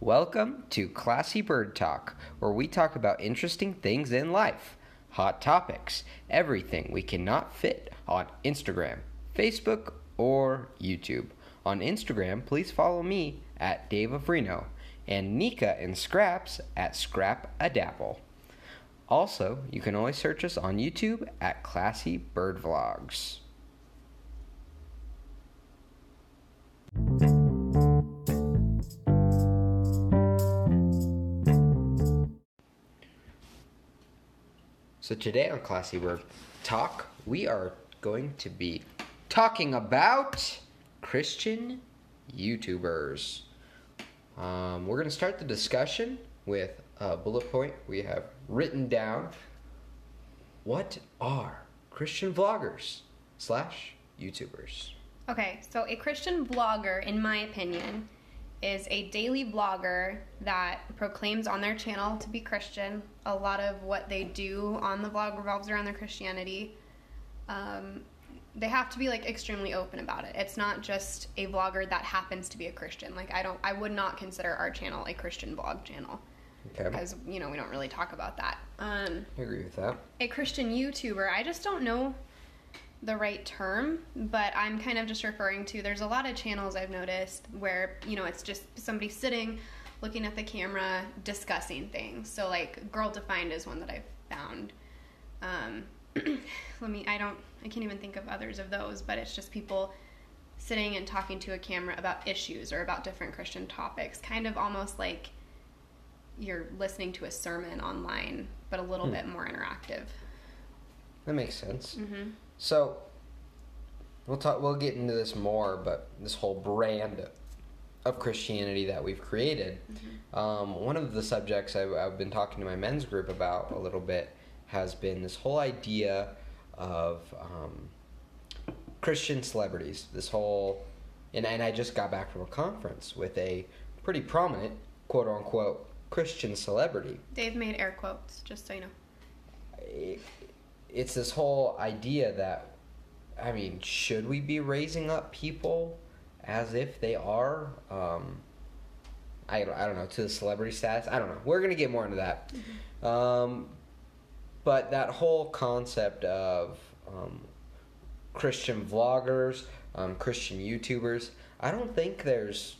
Welcome to Classy Bird Talk, where we talk about interesting things in life, hot topics, everything we cannot fit on Instagram, Facebook, or YouTube. On Instagram, please follow me at Dave of Reno and Nika and Scraps at Scrap a Dapple. Also, you can always search us on YouTube at Classy Bird Vlogs. So today on Classy Bird Talk, we are going to be talking about Christian YouTubers. Um, we're going to start the discussion with a bullet point we have written down. What are Christian vloggers slash YouTubers? Okay, so a Christian vlogger, in my opinion, is a daily vlogger that proclaims on their channel to be Christian. A lot of what they do on the vlog revolves around their Christianity. Um, they have to be like extremely open about it. It's not just a vlogger that happens to be a Christian. Like I don't, I would not consider our channel a Christian vlog channel Okay, because you know we don't really talk about that. Um, I agree with that. a Christian YouTuber. I just don't know the right term, but I'm kind of just referring to there's a lot of channels I've noticed where, you know, it's just somebody sitting looking at the camera discussing things. So like Girl Defined is one that I've found. Um, let me I don't I can't even think of others of those, but it's just people sitting and talking to a camera about issues or about different Christian topics, kind of almost like you're listening to a sermon online, but a little Hmm. bit more interactive. That makes sense. hmm So we'll talk. We'll get into this more, but this whole brand of Christianity that we've created. Um, one of the subjects I've, I've been talking to my men's group about a little bit has been this whole idea of um, Christian celebrities. This whole, and, and I just got back from a conference with a pretty prominent quote unquote Christian celebrity. They've made air quotes, just so you know. It- it's this whole idea that I mean, should we be raising up people as if they are um, I, I don't know to the celebrity status? I don't know. We're gonna get more into that. Um, but that whole concept of um, Christian vloggers, um, Christian YouTubers, I don't think there's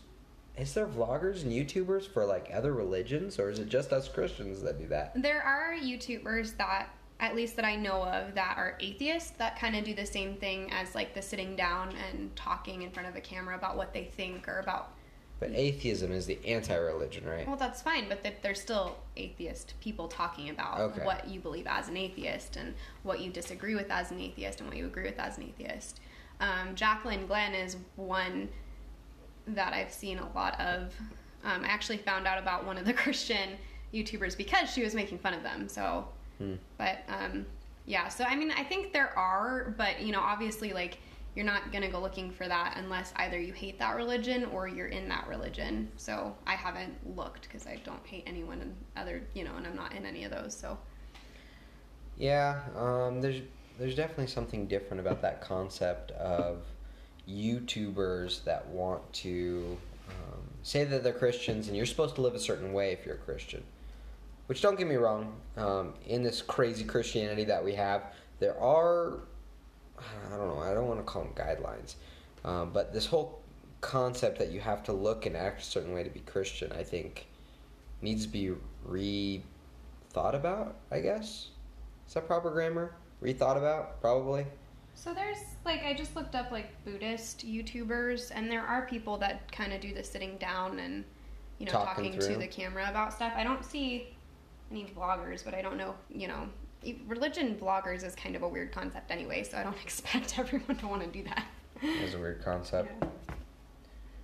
is there vloggers and YouTubers for like other religions, or is it just us Christians that do that? There are YouTubers that, at least that I know of, that are atheists that kind of do the same thing as like the sitting down and talking in front of a camera about what they think or about. But atheism is the anti-religion, right? Well, that's fine, but they're still atheist people talking about Okay. what you believe as an atheist and what you disagree with as an atheist and what you agree with as an atheist. Um, Jaclyn Glenn is one that I've seen a lot of. Um, I actually found out about one of the Christian YouTubers because she was making fun of them. So, Hmm. but um, yeah. So I mean, I think there are, but you know, obviously, like you're not gonna go looking for that unless either you hate that religion or you're in that religion. So I haven't looked because I don't hate anyone and other, you know, and I'm not in any of those. So Yeah, um, there's there's definitely something different about that concept of YouTubers that want to um, say that they're Christians and you're supposed to live a certain way if you're a Christian. Which don't get me wrong, um, in this crazy Christianity that we have, there are I don't know, I don't want to call them guidelines, um, but this whole concept that you have to look and act a certain way to be Christian, I think, needs to be re-thought about. I guess is that proper grammar? Rethought about, probably. So there's like I just looked up like Buddhist YouTubers and there are people that kind of do the sitting down and you know Talking talking, to the camera about stuff. I don't see any vloggers, but I don't know, you know, religion vloggers is kind of a weird concept anyway, so I don't expect everyone to want to do that. That's a weird concept.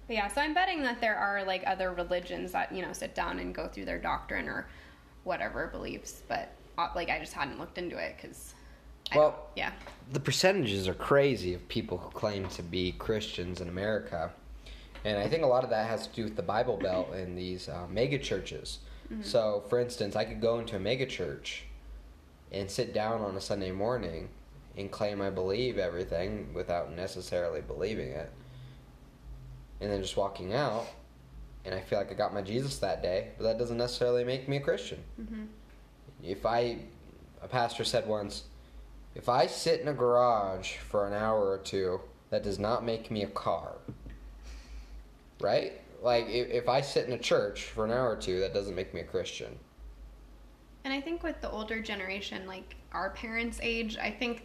But yeah, so I'm betting that there are like other religions that, you know, sit down and go through their doctrine or whatever beliefs, but uh, like I just hadn't looked into it cuz Well, yeah. the percentages are crazy of people who claim to be Christians in America. And I think a lot of that has to do with the Bible Belt and these uh, mega churches. So, for instance, I could go into a mega church and sit down on a Sunday morning and claim I believe everything without necessarily believing it. And then just walking out and I feel like I got my Jesus that day, but that doesn't necessarily make me a Christian. hmm If I, a pastor said once, if I sit in a garage for an hour or two, that does not make me a car. Right? Like, if, if I sit in a church for an hour or two, that doesn't make me a Christian. And I think with the older generation, like our parents' age, I think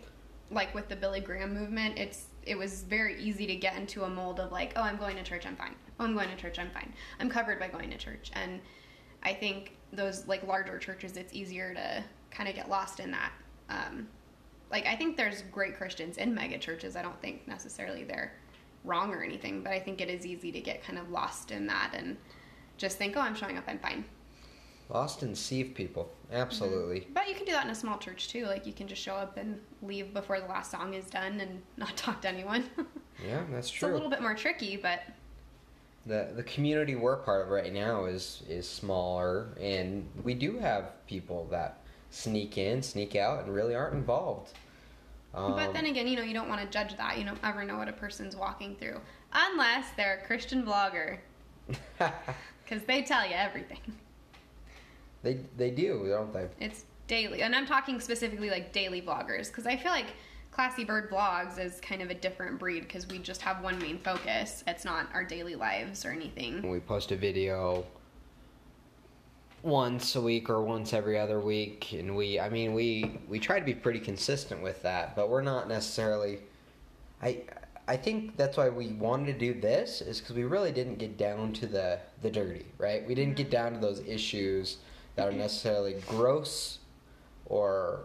like with the Billy Graham movement, it's it was very easy to get into a mold of like, oh, I'm going to church, I'm fine. Oh, I'm going to church, I'm fine. I'm covered by going to church. And I think those like larger churches, it's easier to kind of get lost in that. Um, like I think there's great Christians in mega churches. I don't think necessarily they're wrong or anything, but I think it is easy to get kind of lost in that and just think, oh, I'm showing up, I'm fine. Lost and deceive people. Absolutely. Mm-hmm. But you can do that in a small church too. Like you can just show up and leave before the last song is done and not talk to anyone. Yeah, that's true. it's a little bit more tricky, but the the community we're part of right now is is smaller and we do have people that sneak in sneak out and really aren't involved um, but then again, you know, you don't want to judge that. You don't ever know what a person's walking through unless they're a Christian blogger because they tell you everything. they they do don't they It's daily, and I'm talking specifically like daily vloggers because I feel like Classy Bird Vlogs is kind of a different breed because we just have one main focus. It's not our daily lives or anything. we post a video once a week or once every other week and we i mean we we try to be pretty consistent with that but we're not necessarily i i think that's why we wanted to do this is because we really didn't get down to the the dirty right we didn't get down to those issues that are necessarily gross or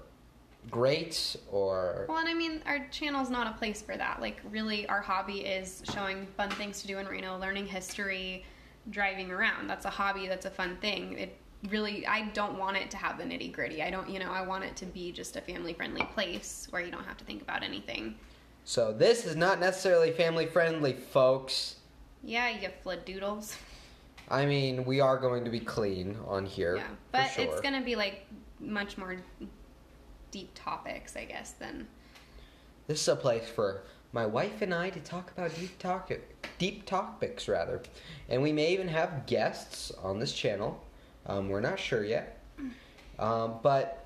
great or Well, and I mean, our channel's not a place for that. Like, really, our hobby is showing fun things to do in Reno, learning history, driving around. That's a hobby. That's a fun thing. It really, I don't want it to have the nitty gritty. I don't, you know, I want it to be just a family friendly place where you don't have to think about anything. so this is not necessarily family friendly folks Yeah, you flood doodles. i mean we are going to be clean on here Yeah, but sure. it's gonna be like much more deep topics, I guess, than This is a place for my wife and I to talk about deep talk, deep topics rather, and we may even have guests on this channel. Um, we're not sure yet, um, but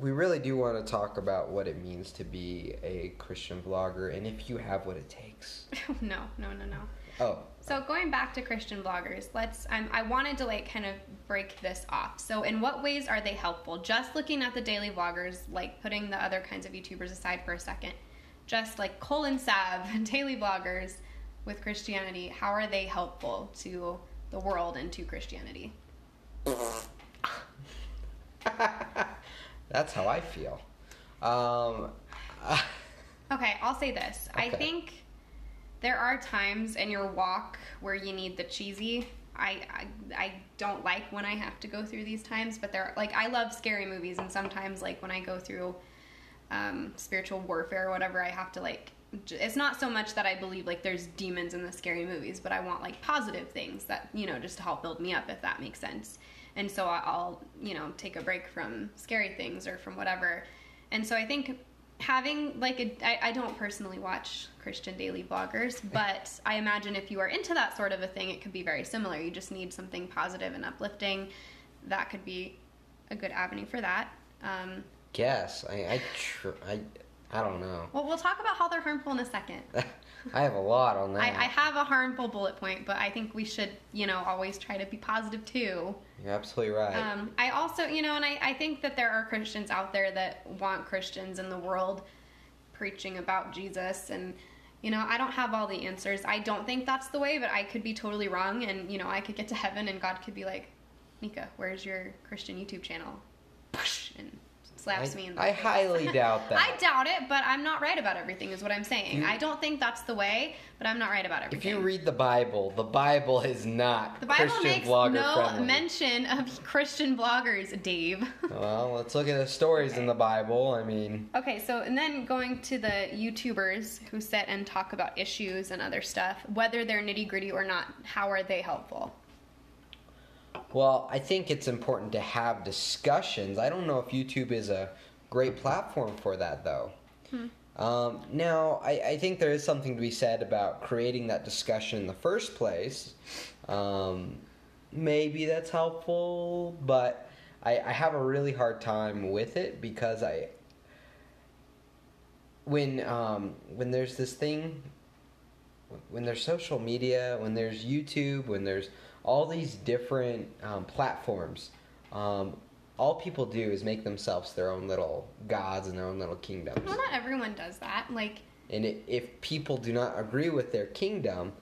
we really do want to talk about what it means to be a Christian blogger and if you have what it takes. no, no, no, no. Oh, So going back to Christian bloggers, let's. I'm, I wanted to like kind of break this off. So in what ways are they helpful? Just looking at the daily vloggers, like putting the other kinds of YouTubers aside for a second, just like Cole and Sav daily vloggers with Christianity, how are they helpful to the world into Christianity? that's how I feel. Um, Okay, I'll say this. I think there are times in your walk where you need the cheesy. I, I I don't like when I have to go through these times, but there are like I love scary movies, and sometimes like when I go through um, spiritual warfare or whatever, I have to like. It's not so much that I believe like there's demons in the scary movies, but I want like positive things that you know just to help build me up, if that makes sense. And so I'll you know take a break from scary things or from whatever. And so I think having like a I, I don't personally watch christian daily bloggers but i imagine if you are into that sort of a thing it could be very similar you just need something positive and uplifting that could be a good avenue for that um, guess I I, tr- I I don't know. well we'll talk about how they're harmful in a second I have a lot on that. I, I have a harmful bullet point but i think we should you know always try to be positive too You're absolutely right. Um, I also, you know, and I, I think that there are Christians out there that want Christians in the world preaching about Jesus. And, you know, I don't have all the answers. I don't think that's the way, but I could be totally wrong. And, you know, I could get to heaven and God could be like, Nika, where's your Christian YouTube channel? And slaps I, me in the I face. highly doubt that. I doubt it, but I'm not right about everything, is what I'm saying. You- I don't think that's the way, but I'm not right about everything. If you read the Bible, the Bible is not the Bible Christian makes vlogger no friendly. mention of Christian bloggers, Dave. well, let's look at the stories Okay. in the Bible. I mean, Okay, so and then going to the YouTubers who sit and talk about issues and other stuff, whether they're nitty gritty or not, how are they helpful? Well, I think it's important to have discussions. I don't know if YouTube is a great platform for that, though. Hmm. Um, now, I, I think there is something to be said about creating that discussion in the first place. Um, maybe that's helpful, but I, I have a really hard time with it because I when um, when there's this thing when there's social media, when there's YouTube, when there's all these different um, platforms, um, all people do is make themselves their own little gods and their own little kingdoms. Well, not everyone does that. Like, And i if people do not agree with their kingdom,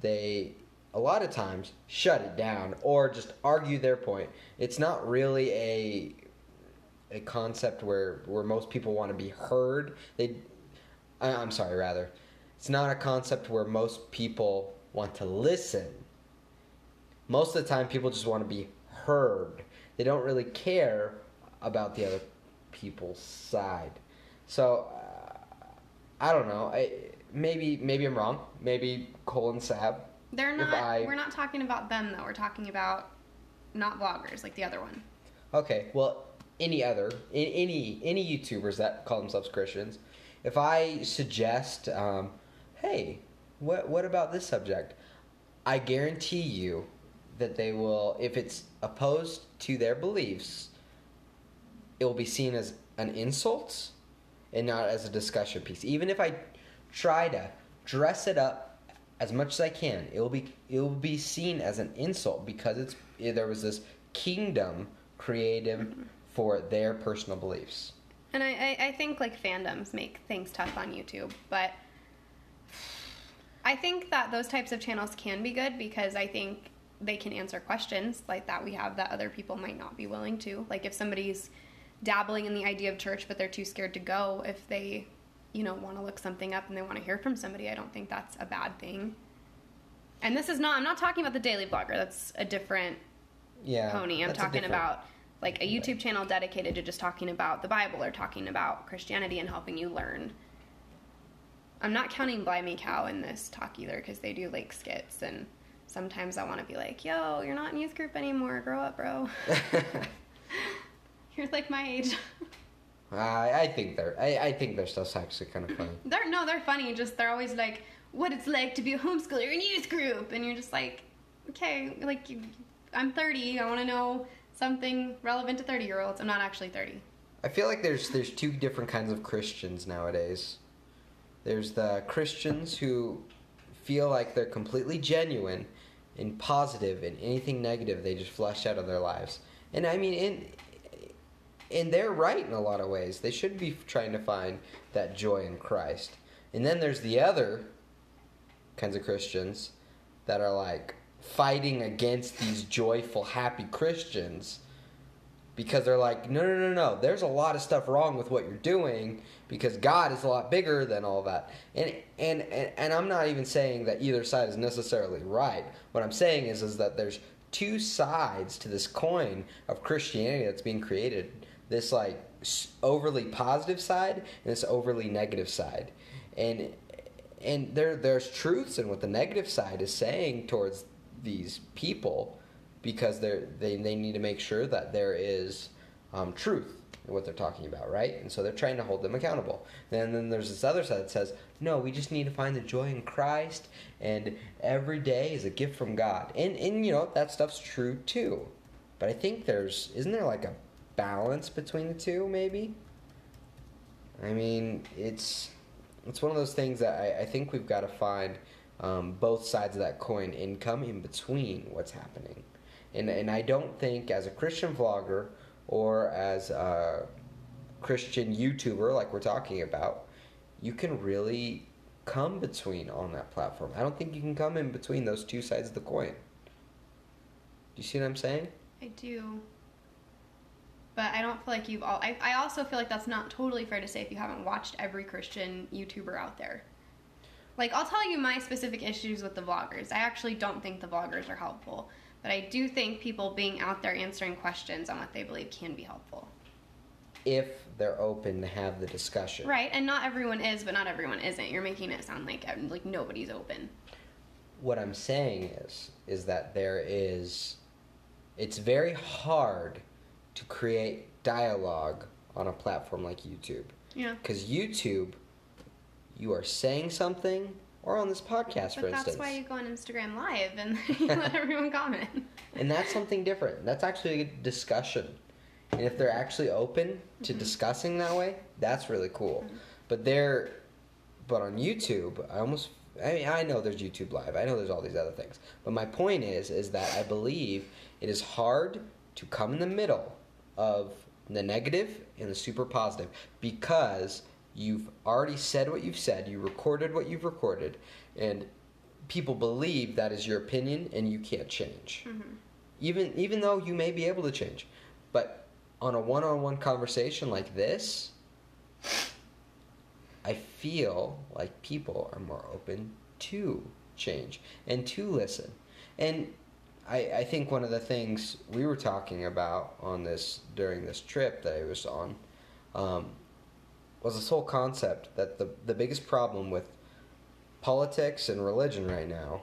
they a lot of times shut it down or just argue their point. It's not really a a concept where where most people want to be heard. They I, I'm sorry, rather. It's not a concept where most people want to listen. Most of the time people just want to be heard. They don't really care about the other people's side. So uh, I don't know. I, maybe maybe I'm wrong. Maybe Cole and Sav. they're not. I- We're not talking about them though. We're talking about not vloggers like the other one. Okay, well, any other any any YouTubers that call themselves Christians, if I suggest, um, hey, what what about this subject? I guarantee you that they will, if it's opposed to their beliefs, it will be seen as an insult and not as a discussion piece. Even if I try to dress it up as much as I can, it will be it will be seen as an insult because it's eh, there was this kingdom created for their personal beliefs. And I, I, I think like fandoms make things tough on YouTube, but I think that those types of channels can be good because I think they can answer questions like that we have that other people might not be willing to. Like if somebody's dabbling in the idea of church but they're too scared to go, if they, you know, want to look something up and they want to hear from somebody, I don't think that's a bad thing. And this is not I'm not talking about the daily blogger. That's a different Yeah, pony. I'm talking about like a YouTube channel dedicated to just talking about the Bible or talking about Christianity and helping you learn. I'm not counting Blimey Cow in this talk either because they do like skits and sometimes I want to be like, yo, you're not in youth group anymore. Grow up, bro. you're like my age. I, I think they're I, I think their stuff's actually kind of funny. they're no, they're funny. Just they're always like, what it's like to be a homeschooler in youth group, and you're just like, okay, like you, I'm 30. I want to know something relevant to 30 year olds. I'm not actually 30. I feel like there's there's two different kinds of Christians nowadays. There's the Christians who feel like they're completely genuine and positive and anything negative they just flush out of their lives. And I mean in and they're right in a lot of ways. They should be trying to find that joy in Christ. And then there's the other kinds of Christians that are like fighting against these joyful, happy Christians because they're like, no, no, no, no. There's a lot of stuff wrong with what you're doing because God is a lot bigger than all that. And and and, and I'm not even saying that either side is necessarily right. What I'm saying is is that there's two sides to this coin of Christianity that's being created. This like overly positive side and this overly negative side. And and there there's truths in what the negative side is saying towards these people because they, they need to make sure that there is um, truth what they're talking about right? And so they're trying to hold them accountable. And then there's this other side that says no we just need to find the joy in christ and every day is a gift from god. And and you know that stuff's true too. But i think there's isn't there like a balance between the two maybe? I mean it's it's one of those things that I, I think we've got to find um, both sides of that coin and come in between what's happening. And, and I don't think as a Christian vlogger or as a Christian YouTuber like we're talking about, you can really come between on that platform. I don't think you can come in between those two sides of the coin. Do you see what I'm saying? I do. But I don't feel like you've all. I, I also feel like that's not totally fair to say if you haven't watched every Christian YouTuber out there. Like, I'll tell you my specific issues with the vloggers. I actually don't think the vloggers are helpful. But I do think people being out there answering questions on what they believe can be helpful. If they're open to have the discussion. Right, and not everyone is, but not everyone isn't. You're making it sound like um, like nobody's open. what I'm saying is is that there is it's very hard to create dialogue on a platform like YouTube Yeah. because YouTube you are saying something, or on this podcast, But for that's instance. why you go on Instagram Live and you let everyone comment. And that's something different. That's actually a discussion. And if they're actually open to Mm-hmm. discussing that way, that's really cool. But they're, but on YouTube, I almost, I mean, I know there's YouTube Live. I know there's all these other things. But my point is, is that I believe it is hard to come in the middle of the negative and the super positive because you've already said what you've said, you recorded what you've recorded, and people believe that is your opinion and you can't change. Even even though you may be able to change. But on a one-on-one conversation like this, I feel like people are more open to change and to listen. And I, I think one of the things we were talking about on this during this trip that I was on um, was this whole concept that the the biggest problem with politics and religion right now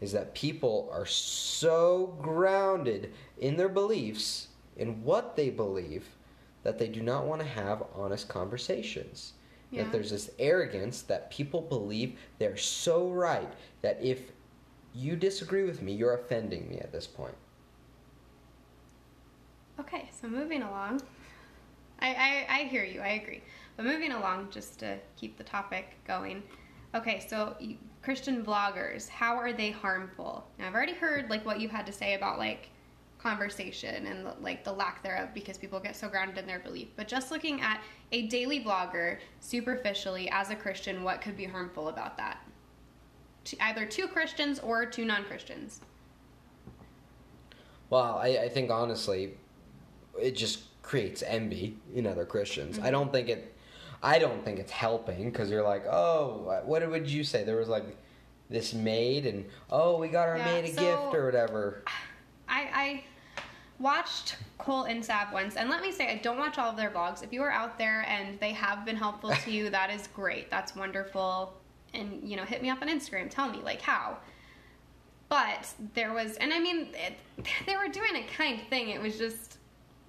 is that people are so grounded in their beliefs in what they believe that they do not want to have honest conversations. Yeah. That there's this arrogance that people believe they're so right that if you disagree with me, you're offending me at this point. Okay, so moving along. I, I, I hear you, I agree. But moving along, just to keep the topic going. Okay, so you, Christian vloggers, how are they harmful? Now, I've already heard like what you had to say about like conversation and like the lack thereof because people get so grounded in their belief. But just looking at a daily vlogger superficially as a Christian, what could be harmful about that? To, either to Christians or to non-Christians. Well, I, I think honestly, it just creates envy in other Christians. I mm-hmm. don't think it. I don't think it's helping because you're like, oh, what would you say? There was like this maid, and oh, we got our Yeah, maid a so- gift or whatever. I, I watched Cole and Sav once, and let me say, I don't watch all of their vlogs. If you are out there and they have been helpful to you, that is great. That's wonderful. And, you know, hit me up on Instagram. Tell me, like, how. But there was, and I mean, it, they were doing a kind thing. It was just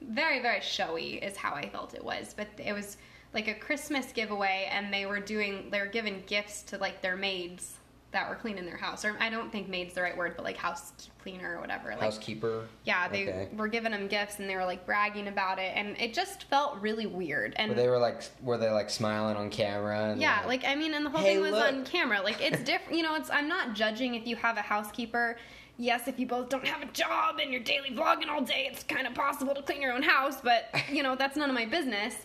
very, very showy, is how I felt it was. But it was like a Christmas giveaway, and they were doing, they were giving gifts to, like, their maids that were cleaning their house. Or I don't think maid's the right word, but like house cleaner or whatever. Like, Housekeeper. yeah, they Okay. were giving them gifts and they were like bragging about it, and it just felt really weird. And Where they were like, were they like smiling on camera? And yeah, like I mean, and the whole Hey, thing was look. on camera. Like it's different, you know. It's I'm not judging if you have a housekeeper. Yes, if you both don't have a job and you're daily vlogging all day, it's kind of possible to clean your own house. But you know, that's none of my business.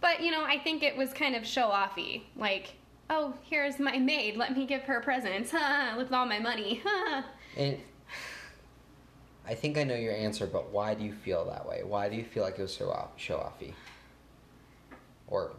But you know, I think it was kind of show offy, like. Oh, here's my maid. Let me give her presents. With all my money. And I think I know your answer, but why do you feel that way? Why do you feel like it was show off, show offy? Or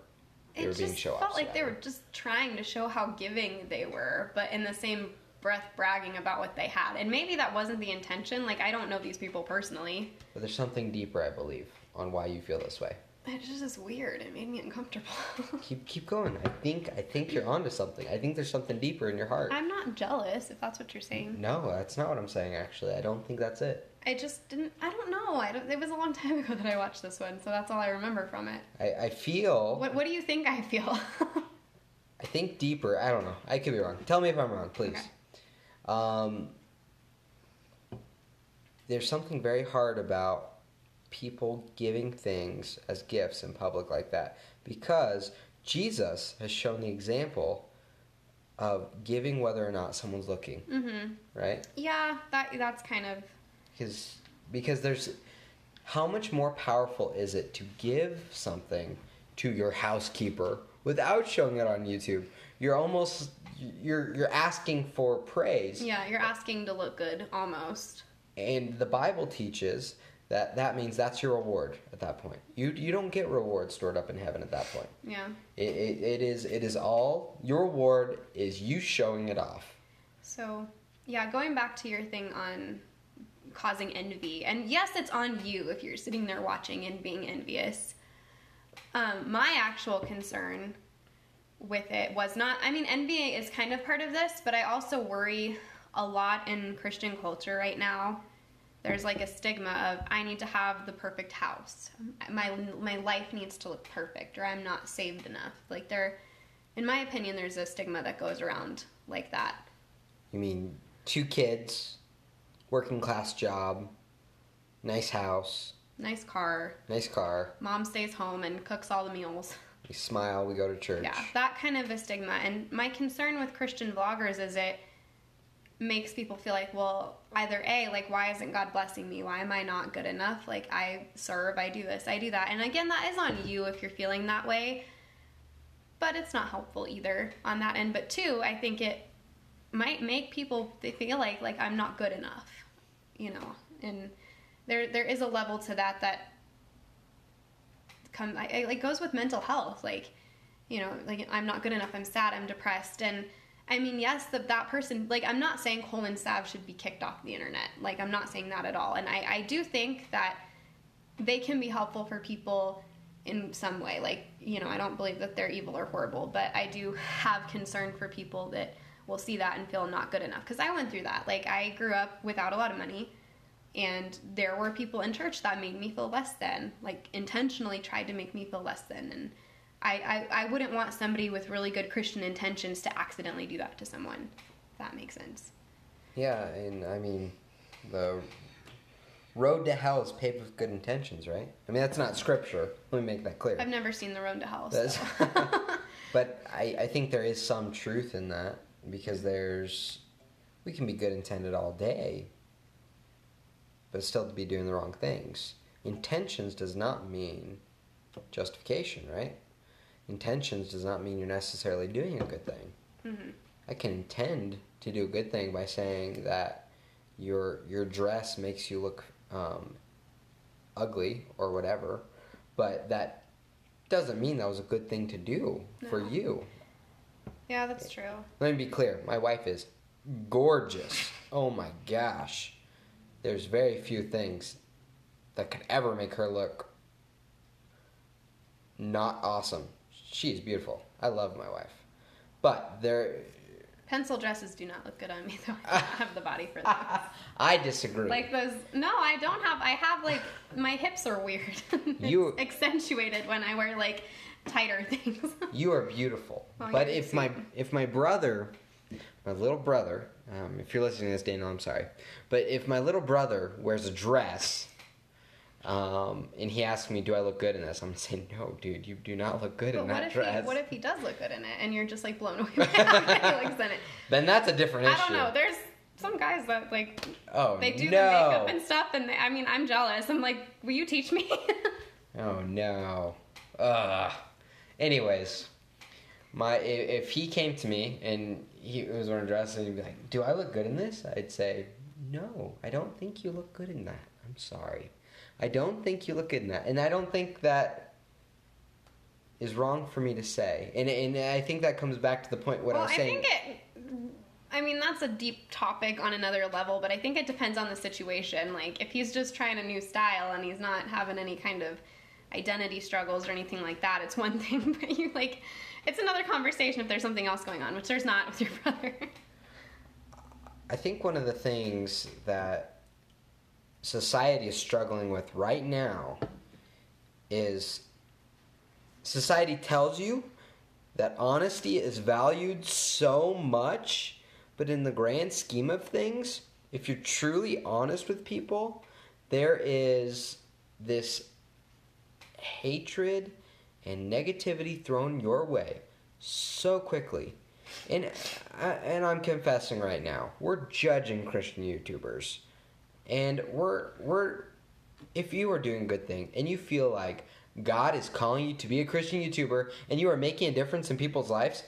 they it were being just show felt like they were just trying to show how giving they were, but in the same breath bragging about what they had. And maybe that wasn't the intention. Like I don't know these people personally. But there's something deeper, I believe, on why you feel this way. It's just weird. It made me uncomfortable. Keep keep going. I think I think you're onto something. I think there's something deeper in your heart. I'm not jealous, if that's what you're saying. No, that's not what I'm saying. Actually, I don't think that's it. I just didn't. I don't know. I don't. It was a long time ago that I watched this one, so that's all I remember from it. I, I feel. What What do you think I feel? I think deeper. I don't know. I could be wrong. Tell me if I'm wrong, please. Okay. Um, there's something very hard about people giving things as gifts in public like that because Jesus has shown the example of giving whether or not someone's looking, mm-hmm. right? Yeah, that that's kind of. Because because there's how much more powerful is it to give something to your housekeeper without showing it on YouTube? You're almost you're you're asking for praise. Yeah, you're asking to look good almost. And the Bible teaches that that means that's your reward at that point. You you don't get reward stored up in heaven at that point. Yeah. It, it, it is it is all your reward is you showing it off. So, yeah, going back to your thing on causing envy, and yes, it's on you if you're sitting there watching and being envious. Um, my actual concern with it was not, I mean, envy is kind of part of this, but I also worry a lot in Christian culture right now. There's like a stigma of I need to have the perfect house. My my life needs to look perfect or I'm not saved enough. Like there in my opinion, there's a stigma that goes around like that. You mean two kids, working class job, nice house, Nice car. nice car. Mom stays home and cooks all the meals. We smile, we go to church. Yeah, that kind of a stigma. And my concern with Christian vloggers is it makes people feel like, well, either A, like, why isn't God blessing me? Why am I not good enough? Like, I serve, I do this, I do that. And again, that is on you if you're feeling that way. But it's not helpful either on that end. But two, I think it might make people they feel like like I'm not good enough, you know. And there there is a level to that that come I, I, like goes with mental health like you know like i'm not good enough i'm sad i'm depressed and i mean yes that that person like i'm not saying Cole and Sav should be kicked off the internet. Like i'm not saying that at all. And i i do think that they can be helpful for people in some way. Like you know i don't believe that they're evil or horrible but i do have concern for people that will see that and feel not good enough. Because i went through that. Like i grew up without a lot of money and there were people in church that made me feel less than like intentionally tried to make me feel less than and I, I, I wouldn't want somebody with really good christian intentions to accidentally do that to someone if that makes sense Yeah, and I mean, the road to hell is paved with good intentions, right? I mean, that's not scripture. Let me make that clear. i've never seen the road to hell so. but I, I think there is some truth in that because there's we can be good intended all day, but still be doing the wrong things. Intentions does not mean justification, right? Intentions does not mean you're necessarily doing a good thing. Mhm. I can intend to do a good thing by saying that your your dress makes you look um, ugly or whatever, but that doesn't mean that was a good thing to do for you. yeah that's true Let me be clear. My wife is gorgeous. Oh my gosh. There's very few things that could ever make her look not awesome. She's beautiful. I love my wife. But there pencil dresses do not look good on me though i don't have the body for that I disagree. like those no i don't have i have like my hips are weird You- accentuated when i wear like tighter things You are beautiful. Oh, but if my if my brother, my little brother, um, if you're listening to this, Daniel, I'm sorry. But if my little brother wears a dress, um, and he asks me, "Do I look good in this?" I'm gonna say, "No, dude, you do not look good But in what that if dress." he what if he does look good in it and you're just like blown away by how he looks in it? then that's a different I issue. don't know. There's some guys that like oh they do no! the makeup and stuff, and they, I mean I'm jealous. I'm like, will you teach me? Oh no. Ugh. Anyways, my if he came to me and he was wearing a dress and he'd be like, "Do I look good in this?" I'd say, "No, I don't think you look good in that. I'm sorry. I don't think you look good in that." And I don't think that is wrong for me to say. And and I think that comes back to the point what well, I was saying. I think it. I mean, that's a deep topic on another level, but I think it depends on the situation. Like, if he's just trying a new style and he's not having any kind of identity struggles or anything like that, it's one thing. But you like, it's another conversation if there's something else going on, which there's not with your brother. I think one of the things that society is struggling with right now is society tells you that honesty is valued so much, but in the grand scheme of things, if you're truly honest with people, there is this hatred and negativity thrown your way so quickly. And I, and I'm confessing right now, we're judging Christian YouTubers, and we're we're if you are doing a good thing and you feel like God is calling you to be a Christian YouTuber and you are making a difference in people's lives,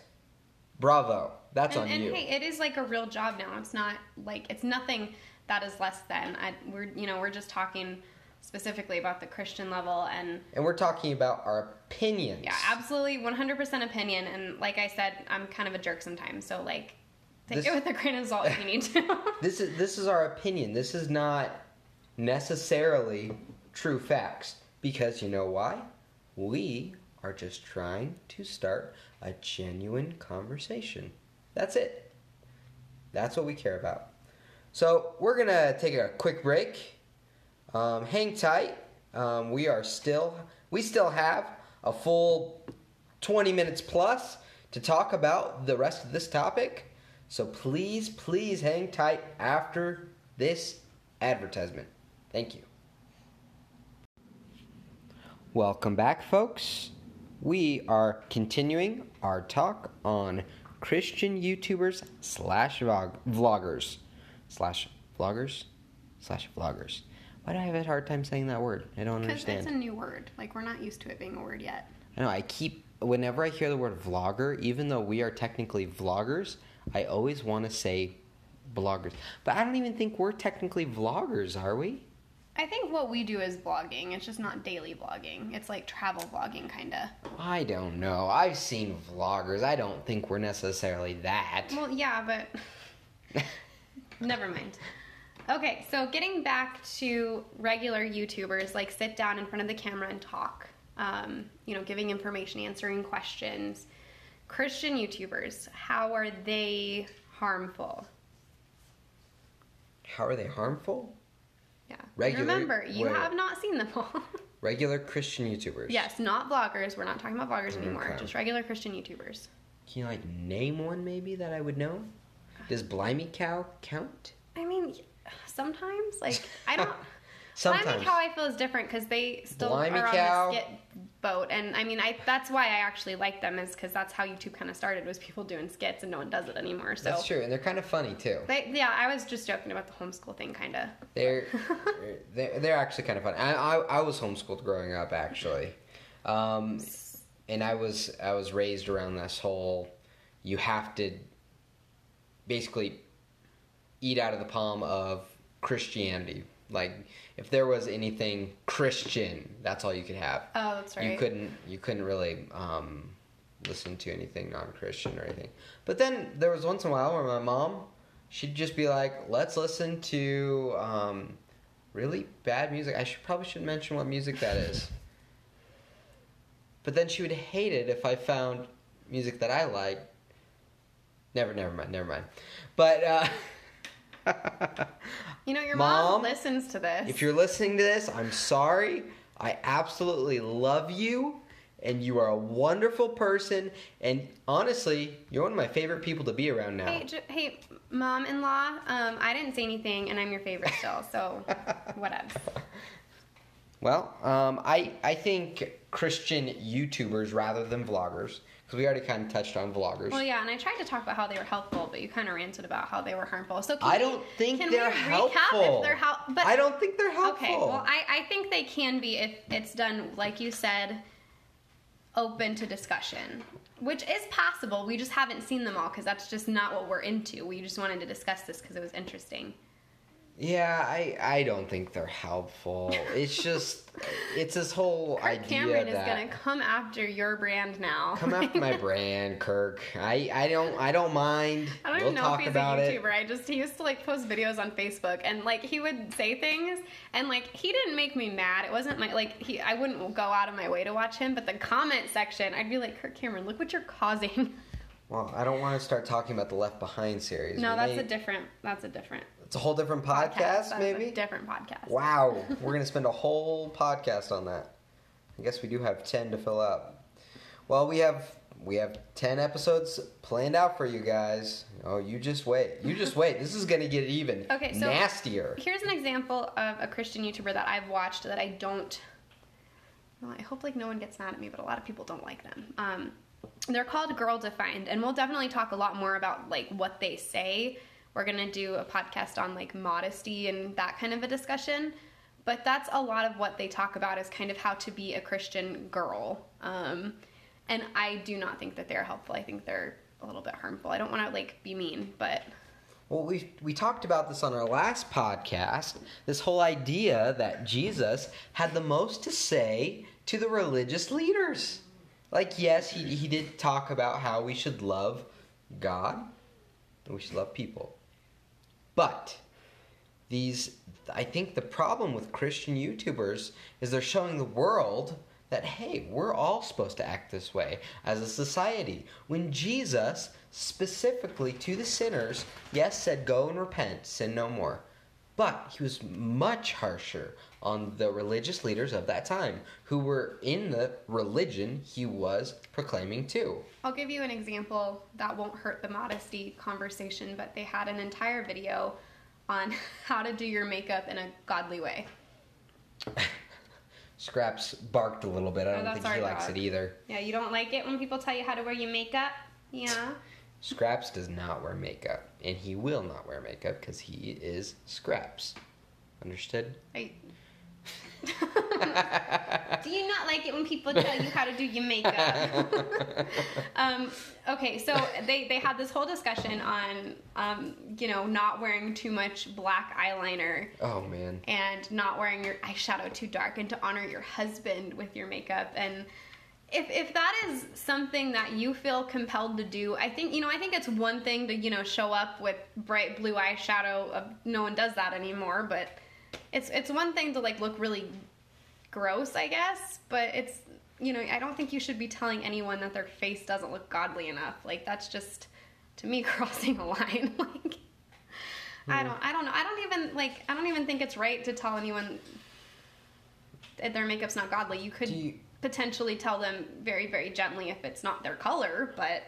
bravo. That's and, on and you. hey, it is like a real job now. It's not like it's nothing that is less than. I, we're you know we're just talking specifically about the Christian level and and we're talking about our opinions. yeah, absolutely 100% opinion. And like I said, I'm kind of a jerk sometimes, so like take This- it with a grain of salt if you need to. This is this is our opinion. This is not necessarily true facts because you know why? We are just trying to start a genuine conversation. That's it. That's what we care about. So we're gonna take a quick break. Um, hang tight. Um, we are still we still have a full 20 minutes plus to talk about the rest of this topic. So please, please hang tight after this advertisement. Thank you. Welcome back, folks. We are continuing our talk on Christian YouTubers slash vlog- vloggers slash vloggers slash vloggers. Why do I have a hard time saying that word? I don't understand. Because it's a new word. Like we're not used to it being a word yet. I know I keep whenever I hear the word vlogger, even though we are technically vloggers, I always want to say bloggers. But I don't even think we're technically vloggers, are we? I think what we do is vlogging. It's just not daily vlogging. It's like travel vlogging, kind of. I don't know. I've seen vloggers. I don't think we're necessarily that. Well, yeah, but never mind. Okay, so getting back to regular YouTubers, like sit down in front of the camera and talk. Um, you know, giving information, answering questions. Christian YouTubers, how are they harmful? How are they harmful? Yeah. Regular- Remember, you wait. have not seen them all. Regular Christian YouTubers. yes, not vloggers. We're not talking about vloggers anymore. Okay. Just regular Christian YouTubers. Can you like name one maybe that I would know? Does Blimey Cow count? I mean, sometimes like I don't. Sometimes. Blimey Cow I feel is different because they still Blimey are Cow. on the skit boat, and I mean, I that's why I actually like them is because that's how YouTube kind of started was people doing skits, and no one does it anymore. So That's true, and they're kind of funny too. They, yeah, I was just joking about the homeschool thing, kind of. They're they're, they're actually kind of fun. I, I I was homeschooled growing up actually, um, and I was I was raised around this whole you have to basically eat out of the palm of Christianity. Like if there was anything Christian, that's all you could have. Oh, that's right. You couldn't you couldn't really um, listen to anything non-Christian or anything. But then there was once in a while where my mom she'd just be like, "Let's listen to um, really bad music." I should probably should mention what music that is. But then she would hate it if I found music that I liked. Never, never mind, never mind. But uh, You know, your Mom, mom, listens to this. If you're listening to this, I'm sorry. I absolutely love you, and you are a wonderful person. And honestly, you're one of my favorite people to be around now. Hey, j- hey, mom-in-law. Um, I didn't say anything, and I'm your favorite still. So, whatever. Well, um, I I think Christian YouTubers rather than vloggers, because we already kind of touched on vloggers. Well, yeah, and I tried to talk about how they were helpful, but you kind of ranted about how they were harmful. So, can I don't think can they're we helpful. Recap if they're hel- but I don't think they're helpful. Okay, well, I, I think they can be if it's done, like you said, open to discussion, which is possible. We just haven't seen them all because that's just not what we're into. We just wanted to discuss this because it was interesting. Yeah, I I don't think they're helpful. It's just it's this whole Kirk idea Cameron is gonna come after your brand now. come after my brand, Kirk. I I don't I don't mind. I don't we'll even know talk if he's a it. YouTuber. I just he used to like post videos on Facebook and like he would say things and like he didn't make me mad. It wasn't my like he I wouldn't go out of my way to watch him, but the comment section I'd be like, Kirk Cameron, look what you're causing. Well, I don't want to start talking about the Left Behind series. no, We that's may- a different that's a different It's a whole different podcast, a maybe. different podcast. Wow, we're gonna spend a whole podcast on that. I guess we do have ten to fill up. Well, we have we have ten episodes planned out for you guys. Oh, you just wait. You just wait. This is gonna get even Okay, so- nastier. Here's an example of a Christian YouTuber that I've watched that I don't. Well, I hope like no one gets mad at me, but a lot of people don't like them. Um, they're called Girl Defined, and we'll definitely talk a lot more about like what they say. We're gonna do a podcast on like modesty and that kind of a discussion. But that's a lot of what they talk about is kind of how to be a Christian girl. Um, and I do not think that they're helpful. I think they're a little bit harmful. I don't want to like be mean, but Well, we we talked about this on our last podcast. This whole idea that Jesus had the most to say to the religious leaders. Like, yes, he he did talk about how we should love God and we should love people, but these I think the problem with Christian YouTubers is they're showing the world that hey, we're all supposed to act this way as a society. When Jesus specifically to the sinners, yes, said go and repent, sin no more. But he was much harsher on the religious leaders of that time who were in the religion he was proclaiming to. I'll give you an example that won't hurt the modesty conversation, but they had an entire video on how to do your makeup in a godly way. Scraps barked a little bit. I Oh, don't that's think he likes dog. it either. Yeah, you don't like it when people tell you how to wear your makeup? Yeah. Scraps does not wear makeup, and he will not wear makeup because he is Scraps. Understood? I... do you not like it when people tell you how to do your makeup? um, okay, so they, they had this whole discussion on, um, you know, not wearing too much black eyeliner oh man. and not wearing your eyeshadow too dark and to honor your husband with your makeup and if, if that is something that you feel compelled to do i think you know i think it's one thing to you know show up with bright blue eyeshadow uh, no one does that anymore but it's it's one thing to like look really gross i guess but it's you know i don't think you should be telling anyone that their face doesn't look godly enough like that's just to me crossing a line like I don't I don't know. I don't even like I don't even think it's right to tell anyone that their makeup's not godly. You could potentially tell them very very gently if it's not their color, but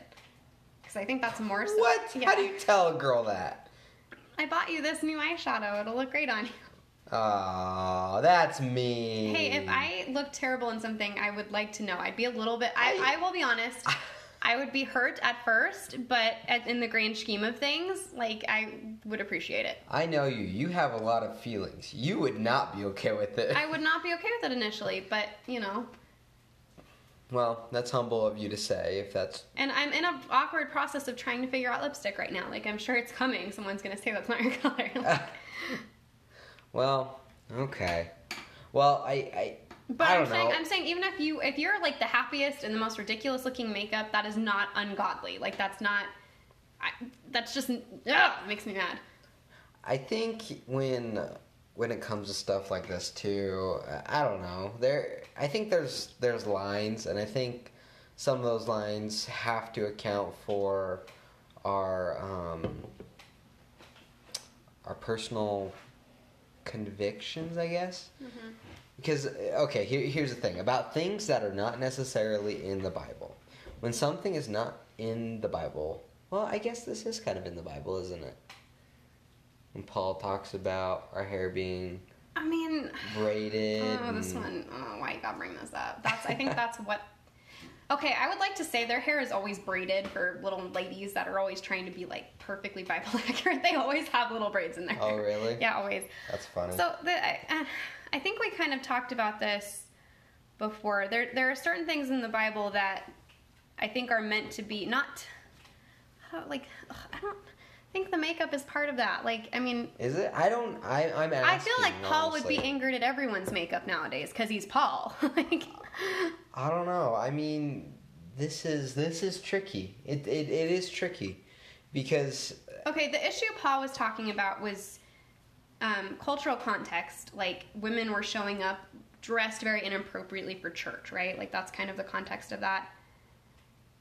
cuz I think that's more so What? Yeah. How do you tell a girl that? I bought you this new eyeshadow. It'll look great on you. Oh, that's mean. Hey, if I look terrible in something, I would like to know. I'd be a little bit I, I will be honest. I would be hurt at first, but at, in the grand scheme of things, like I would appreciate it. I know you. You have a lot of feelings. You would not be okay with it. I would not be okay with it initially, but you know, well, that's humble of you to say. If that's And I'm in an awkward process of trying to figure out lipstick right now. Like I'm sure it's coming. Someone's gonna say that's not your color. well, okay. Well, I, I, but I I'm don't saying. I'm saying even if you if you're like the happiest and the most ridiculous looking makeup, that is not ungodly. Like that's not. I, that's just ugh, makes me mad. I think when when it comes to stuff like this too, I don't know. There, I think there's there's lines, and I think some of those lines have to account for our um, our personal convictions, I guess. Because okay, here, here's the thing about things that are not necessarily in the Bible. When something is not in the Bible, well, I guess this is kind of in the Bible, isn't it? When Paul talks about our hair being I mean, braided. oh, this and- one. Oh, why you gotta bring this up? That's I think that's what. Okay, I would like to say their hair is always braided for little ladies that are always trying to be like perfectly Bible accurate. They always have little braids in their Oh, hair. really? Yeah, always. That's funny. So the, I, uh, I think we kind of talked about this before. There there are certain things in the Bible that I think are meant to be not like ugh, I don't think the makeup is part of that. Like I mean, is it? I don't. I, I'm asking. I feel like Paul would be angered at everyone's makeup nowadays because he's Paul. like I don't know. I mean, this is this is tricky. It it, it is tricky because Okay, the issue Paul was talking about was um, cultural context. Like women were showing up dressed very inappropriately for church, right? Like that's kind of the context of that.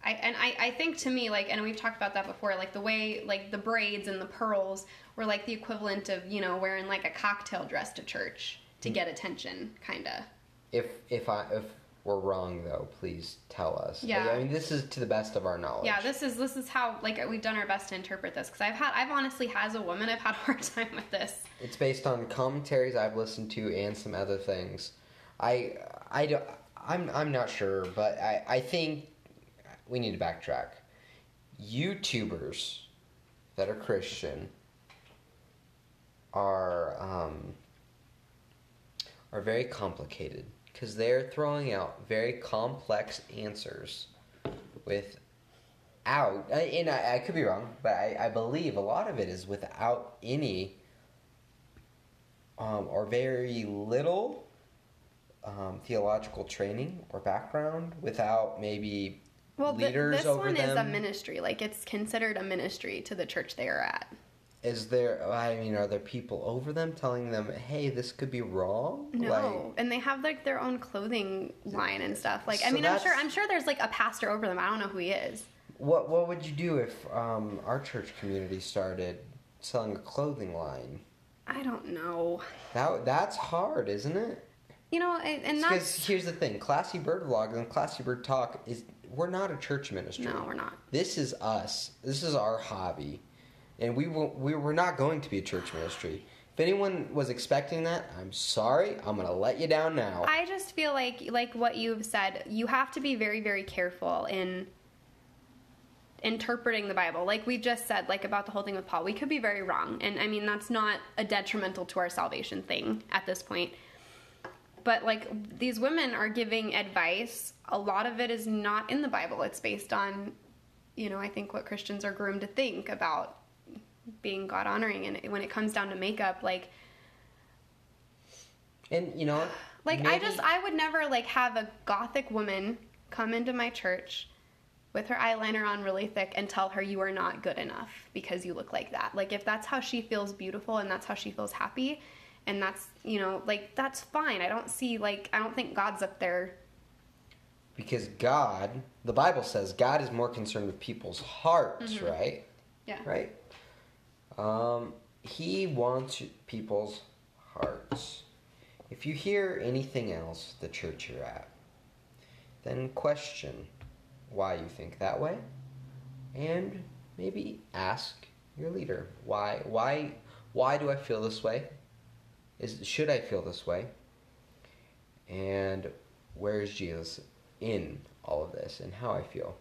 I, and I, I think to me like and we've talked about that before like the way like the braids and the pearls were like the equivalent of you know wearing like a cocktail dress to church to mm. get attention kind of if if I if we're wrong though, please tell us. Yeah. I mean, this is to the best of our knowledge. yeah this is this is how like we've done our best to interpret this because i've had i've honestly as a woman i've had a hard time with this It's based on commentaries I've listened to and some other things. I I don't. I'm I'm not sure, but I I think we need to backtrack. YouTubers that are Christian are um, are very complicated because they're throwing out very complex answers without. And I, I could be wrong, but I, I believe a lot of it is without any um, or very little um, theological training or background, without maybe Well, th- leaders this over one is a ministry. Like it's considered a ministry to the church they are at. Is there? I mean, are there people over them telling them, "Hey, this could be wrong"? No, Like, and they have like their own clothing line and stuff. Like I mean, I'm sure I'm sure there's like a pastor over them. I don't know who he is. what what would you do if um, our church community started selling a clothing line? I don't know. That that's hard, isn't it? You know, and and Because here's the thing: Classy Bird Vlog and Classy Bird Talk is we're not a church ministry. no, we're not. This is us. This is our hobby, and we will, we were not going to be a church ministry. If anyone was expecting that, I'm sorry. I'm gonna let you down now. I just feel like like what you've said, you have to be very very careful in interpreting the Bible. Like we just said like about the whole thing with Paul. We could be very wrong. And I mean that's not a detrimental to our salvation thing at this point. But like these women are giving advice. A lot of it is not in the Bible. It's based on you know, I think what Christians are groomed to think about being God honoring and when it comes down to makeup like and you know? Like I just I would never like have a gothic woman come into my church with her eyeliner on really thick and tell her you are not good enough because you look like that. Like if that's how she feels beautiful and that's how she feels happy and that's, you know, like that's fine. I don't see like I don't think God's up there. because God, the Bible says God is more concerned with people's hearts, Mm-hmm. right? Yeah. Right. Um, he wants people's hearts. If you hear anything else the church you're at, then question why you think that way, and maybe ask your leader why why why do I feel this way? Is should I feel this way? And where is Jesus in all of this and how I feel?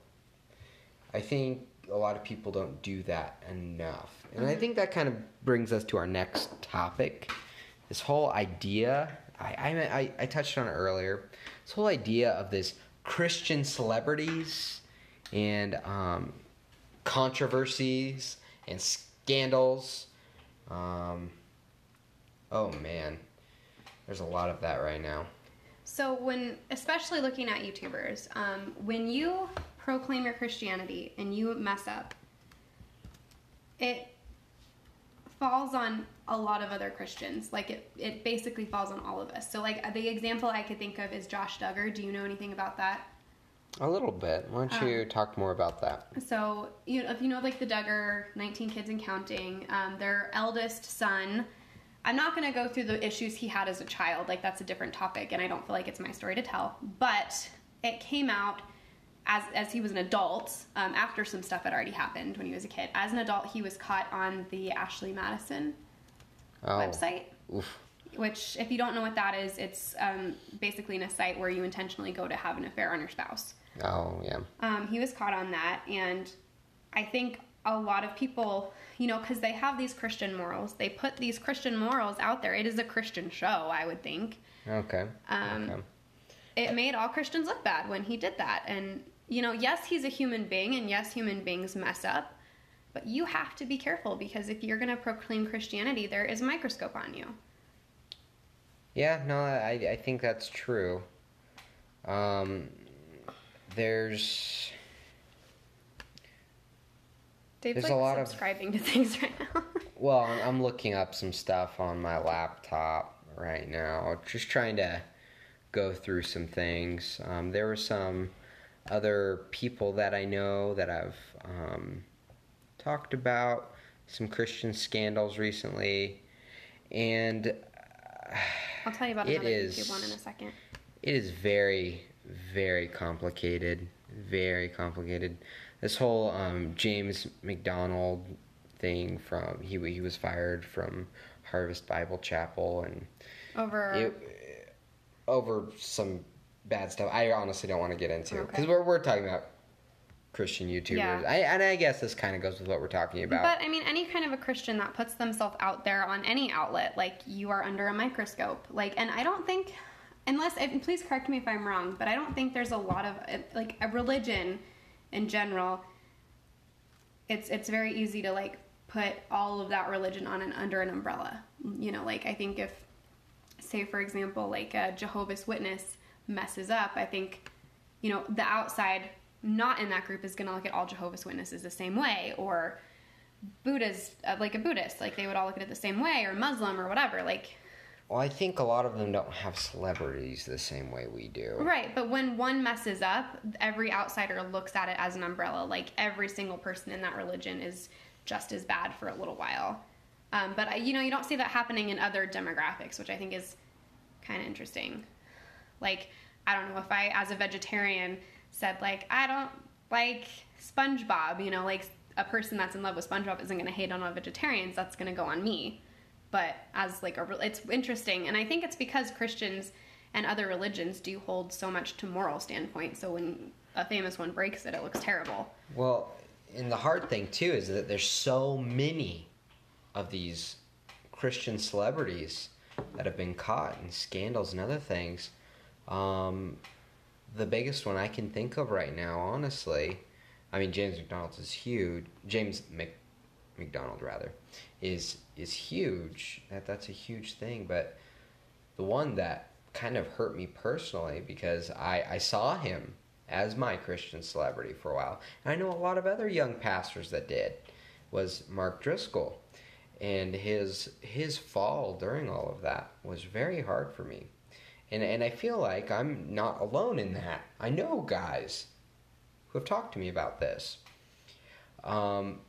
I think a lot of people don't do that enough. And I think that kind of brings us to our next topic. This whole idea, I, I, I, I touched on it earlier, this whole idea of this Christian celebrities and um, controversies and scandals. Um, oh man, there's a lot of that right now. So when especially looking at YouTubers, um, when you proclaim your Christianity and you mess up, it falls on a lot of other Christians. Like it, it basically falls on all of us. So like the example I could think of is Josh Duggar. Do you know anything about that? A little bit. Why don't you talk more about that? So you know, if you know like the Duggar, 19 kids and counting, um, their eldest son. I'm not going to go through the issues he had as a child. Like that's a different topic, and I don't feel like it's my story to tell. But it came out as as he was an adult um, after some stuff had already happened when he was a kid. As an adult, he was caught on the Ashley Madison Oh, website. oof. Which, if you don't know what that is, it's um, basically in a site where you intentionally go to have an affair on your spouse. Oh, yeah. Um, he was caught on that, and I think a lot of people, you know, because they have these Christian morals, they put these Christian morals out there. It is a Christian show, I would think. Okay. Um, okay. It made all Christians look bad when he did that. And, you know, yes, he's a human being, and yes, human beings mess up, but you have to be careful because if you're going to proclaim Christianity, there is a microscope on you. Yeah, no, I, I think that's true. Um, there's Dave's There's a like lot of- subscribing to things right now. well, I'm, looking up some stuff on my laptop right now, just trying to go through some things. Um, there were some other people that I know that I've um, talked about some Christian scandals recently, and I'll tell you about It another is- one in a second. it is very very complicated very complicated this whole um, james macdonald thing from he, he was fired from harvest bible chapel and Over. it, over some bad stuff i honestly don't want to get into because Okay. we're, we're talking about christian youtubers Yeah. I, and i guess this kind of goes with what we're talking about But I mean, any kind of a Christian that puts themselves out there on any outlet, like you are under a microscope. Like, and I don't think, unless, please correct me if I'm wrong, but I don't think there's a lot of like a religion in general. It's it's very easy to like put all of that religion on an under an umbrella. You know, like I think if, say for example, like a Jehovah's Witness messes up, I think you know, the outside not in that group is going to look at all Jehovah's Witnesses the same way, or Buddha's uh, like a Buddhist, like they would all look at it the same way, or Muslim or whatever. Like, well i think a lot of them don't have celebrities the same way we do right, but when one messes up, every outsider looks at it as an umbrella. Like every single person in that religion is just as bad for a little while. Um, but I, you know, you don't see that happening in other demographics, which I think is kind of interesting. Like, I don't know if I, as a vegetarian, said like I don't like SpongeBob, you know, like a person that's in love with SpongeBob isn't going to hate on all vegetarians. That's going to go on me. But as like a, it's interesting, and I think it's because Christians and other religions do hold so much to moral standpoint. So when a famous one breaks it, it looks terrible. Well, and the hard thing too is that there's so many of these Christian celebrities that have been caught in scandals and other things. Um, the biggest one I can think of right now, honestly, I mean James MacDonald's is huge. James Mc, MacDonald rather is is huge. That that's a huge thing. But the one that kind of hurt me personally because I I saw him as my Christian celebrity for a while, and I know a lot of other young pastors that did was Mark Driscoll, and his his fall during all of that was very hard for me. And, and I feel like I'm not alone in that. I know guys who have talked to me about this. Um,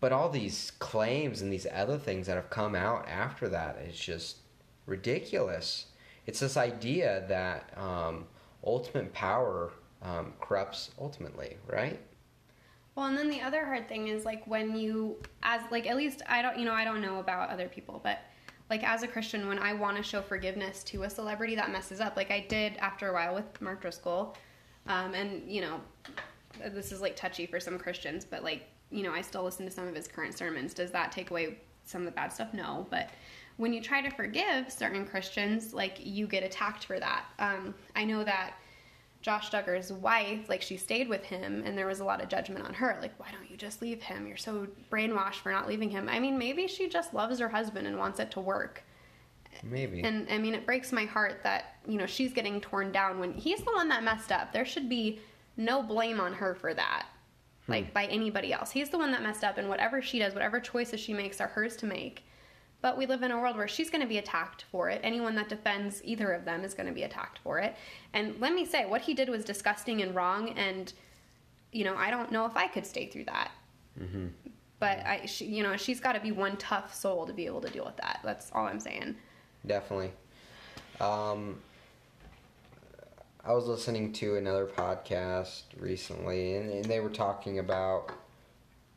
but all these claims and these other things that have come out after that is just ridiculous. It's this idea that um, ultimate power um, corrupts ultimately, right? Well, and then the other hard thing is like when you, as like at least I don't, you know, I don't know about other people, but like as a Christian, when I want to show forgiveness to a celebrity that messes up, like I did after a while with Mark Driscoll, um, and you know, this is like touchy for some Christians, but like you know, I still listen to some of his current sermons. Does that take away some of the bad stuff? No, but when you try to forgive certain Christians, like you get attacked for that. Um, I know that Josh Duggar's wife, like she stayed with him, and there was a lot of judgment on her. Like, why don't you just leave him? You're so brainwashed for not leaving him. I mean, maybe she just loves her husband and wants it to work. Maybe. And I mean, it breaks my heart that, you know, she's getting torn down when he's the one that messed up. There should be no blame on her for that. Like by anybody else. He's the one that messed up, and whatever she does, whatever choices she makes are hers to make. But we live in a world where she's going to be attacked for it. Anyone that defends either of them is going to be attacked for it. And let me say, what he did was disgusting and wrong. And, you know, I don't know if I could stay through that. Mm-hmm. But I, she, you know, she's got to be one tough soul to be able to deal with that. That's all I'm saying. Definitely. Um, I was listening to another podcast recently, and, and they were talking about.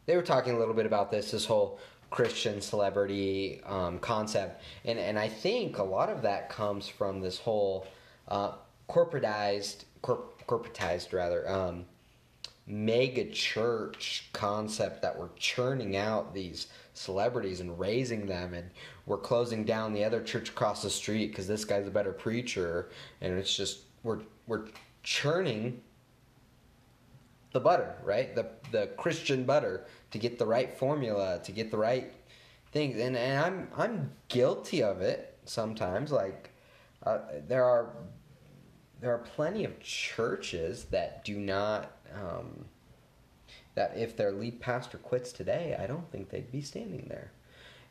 They were talking a little bit about this, this whole Christian celebrity um, concept, and and I think a lot of that comes from this whole uh, corporatized, corp- corporatized rather, um, mega church concept that we're churning out these celebrities and raising them, and we're closing down the other church across the street because this guy's a better preacher, and it's just we're we're churning the butter, right? The the Christian butter to get the right formula, to get the right things. And and I'm I'm guilty of it sometimes. Like uh, there are there are plenty of churches that do not um, that if their lead pastor quits today, I don't think they'd be standing there.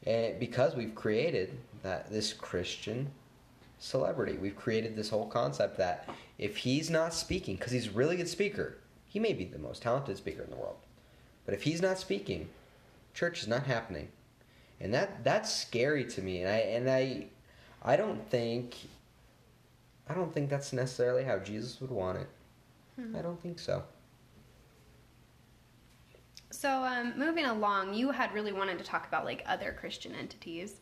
And because we've created that this Christian celebrity, we've created this whole concept that if he's not speaking, because he's a really good speaker, he may be the most talented speaker in the world. But if he's not speaking, church is not happening. And that that's scary to me. And I and I I don't think I don't think that's necessarily how Jesus would want it. Hmm. I don't think so. So, um, moving along, you had really wanted to talk about like other Christian entities